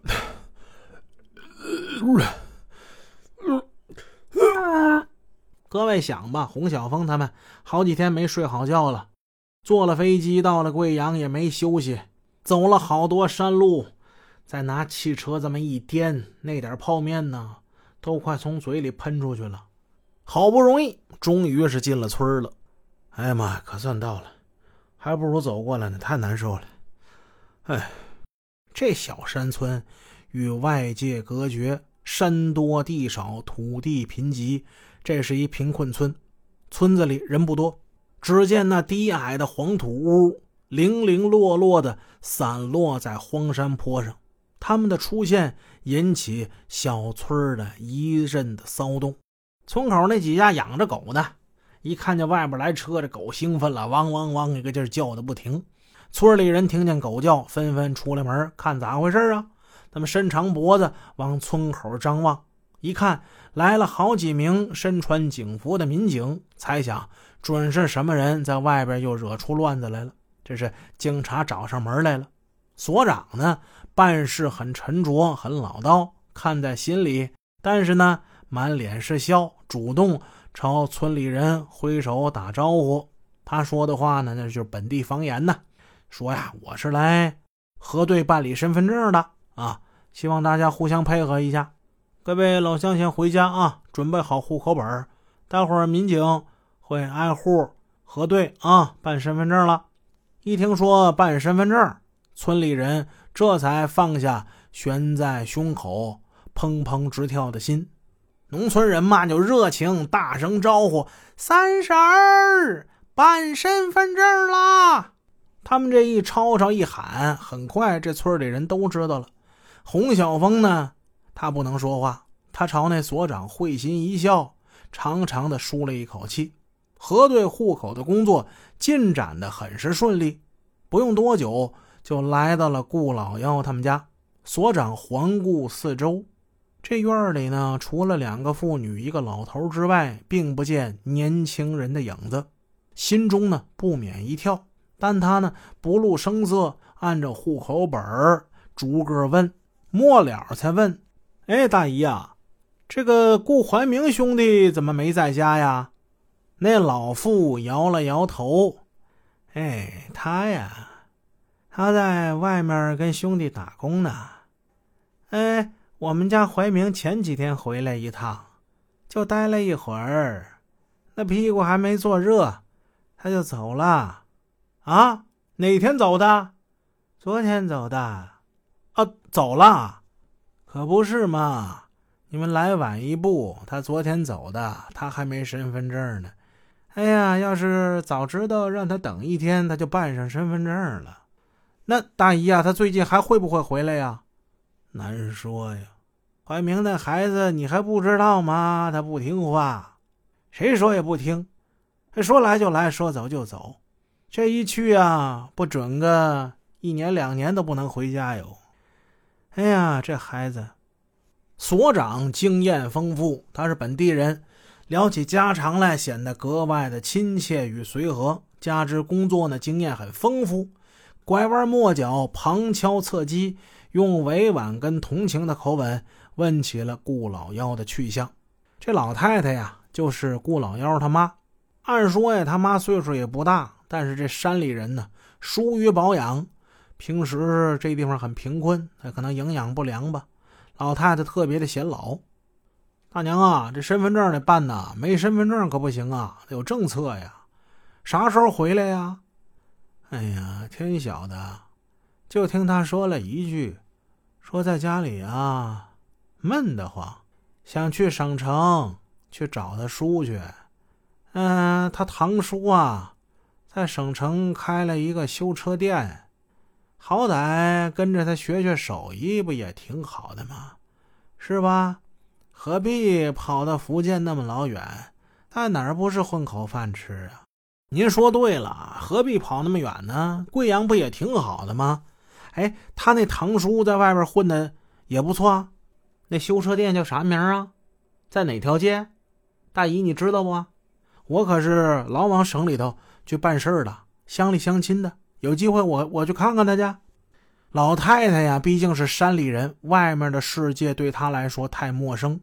各位想吧，洪小峰他们好几天没睡好觉了，坐了飞机到了贵阳也没休息，走了好多山路，再拿汽车这么一颠，那点泡面呢，都快从嘴里喷出去了。好不容易，终于是进了村了。哎呀妈，可算到了，还不如走过来呢，太难受了。哎，这小山村与外界隔绝，山多地少，土地贫瘠。这是一贫困村，村子里人不多。只见那低矮的黄土屋零零落落的散落在荒山坡上，他们的出现引起小村的一阵的骚动。村口那几家养着狗的，一看见外边来车，这狗兴奋了，汪汪汪一个劲叫的不停。村里人听见狗叫，纷纷出来门看咋回事啊？他们伸长脖子往村口张望。一看来了好几名身穿警服的民警，猜想准是什么人在外边又惹出乱子来了。这是警察找上门来了。所长呢，办事很沉着，很老道，看在心里，但是呢，满脸是笑，主动朝村里人挥手打招呼。他说的话呢，那就是本地方言呢，说呀，我是来核对办理身份证的啊，希望大家互相配合一下。各位老乡，先回家啊！准备好户口本待会儿民警会挨户核对啊，办身份证了。一听说办身份证，村里人这才放下悬在胸口砰砰直跳的心。农村人嘛，就热情，大声招呼：“三婶儿，办身份证啦！”他们这一吵吵一喊，很快这村里人都知道了。洪小峰呢？他不能说话，他朝那所长会心一笑，长长的舒了一口气。核对户口的工作进展的很是顺利，不用多久就来到了顾老幺他们家。所长环顾四周，这院里呢，除了两个妇女、一个老头之外，并不见年轻人的影子，心中呢不免一跳。但他呢不露声色，按照户口本逐个问，末了才问。哎，大姨呀，这个顾怀明兄弟怎么没在家呀？那老妇摇了摇头。哎，他呀，他在外面跟兄弟打工呢。哎，我们家怀明前几天回来一趟，就待了一会儿，那屁股还没坐热，他就走了。啊，哪天走的？昨天走的。啊，走了。可不是嘛！你们来晚一步，他昨天走的，他还没身份证呢。哎呀，要是早知道让他等一天，他就办上身份证了。那大姨呀，他最近还会不会回来呀？难说呀。怀明那孩子，你还不知道吗？他不听话，谁说也不听，说来就来，说走就走。这一去啊，不准个一年两年都不能回家哟。哎呀，这孩子，所长经验丰富，他是本地人，聊起家常来显得格外的亲切与随和。加之工作呢经验很丰富，拐弯抹角、旁敲侧击，用委婉跟同情的口吻问起了顾老幺的去向。这老太太呀，就是顾老幺他妈。按说呀，他妈岁数也不大，但是这山里人呢，疏于保养。平时这地方很贫困，可能营养不良吧。老太太特别的显老。大娘啊，这身份证得办呐，没身份证可不行啊，有政策呀。啥时候回来呀？哎呀，天晓得。就听他说了一句，说在家里啊闷得慌，想去省城去找他叔去。嗯，他堂叔啊，在省城开了一个修车店。好歹跟着他学学手艺，不也挺好的吗？是吧？何必跑到福建那么老远？在哪儿不是混口饭吃啊？您说对了，何必跑那么远呢？贵阳不也挺好的吗？哎，他那堂叔在外边混的也不错，那修车店叫啥名啊？在哪条街？大姨你知道不？我可是老往省里头去办事的，乡里乡亲的。有机会我我去看看他去。老太太呀，毕竟是山里人，外面的世界对她来说太陌生。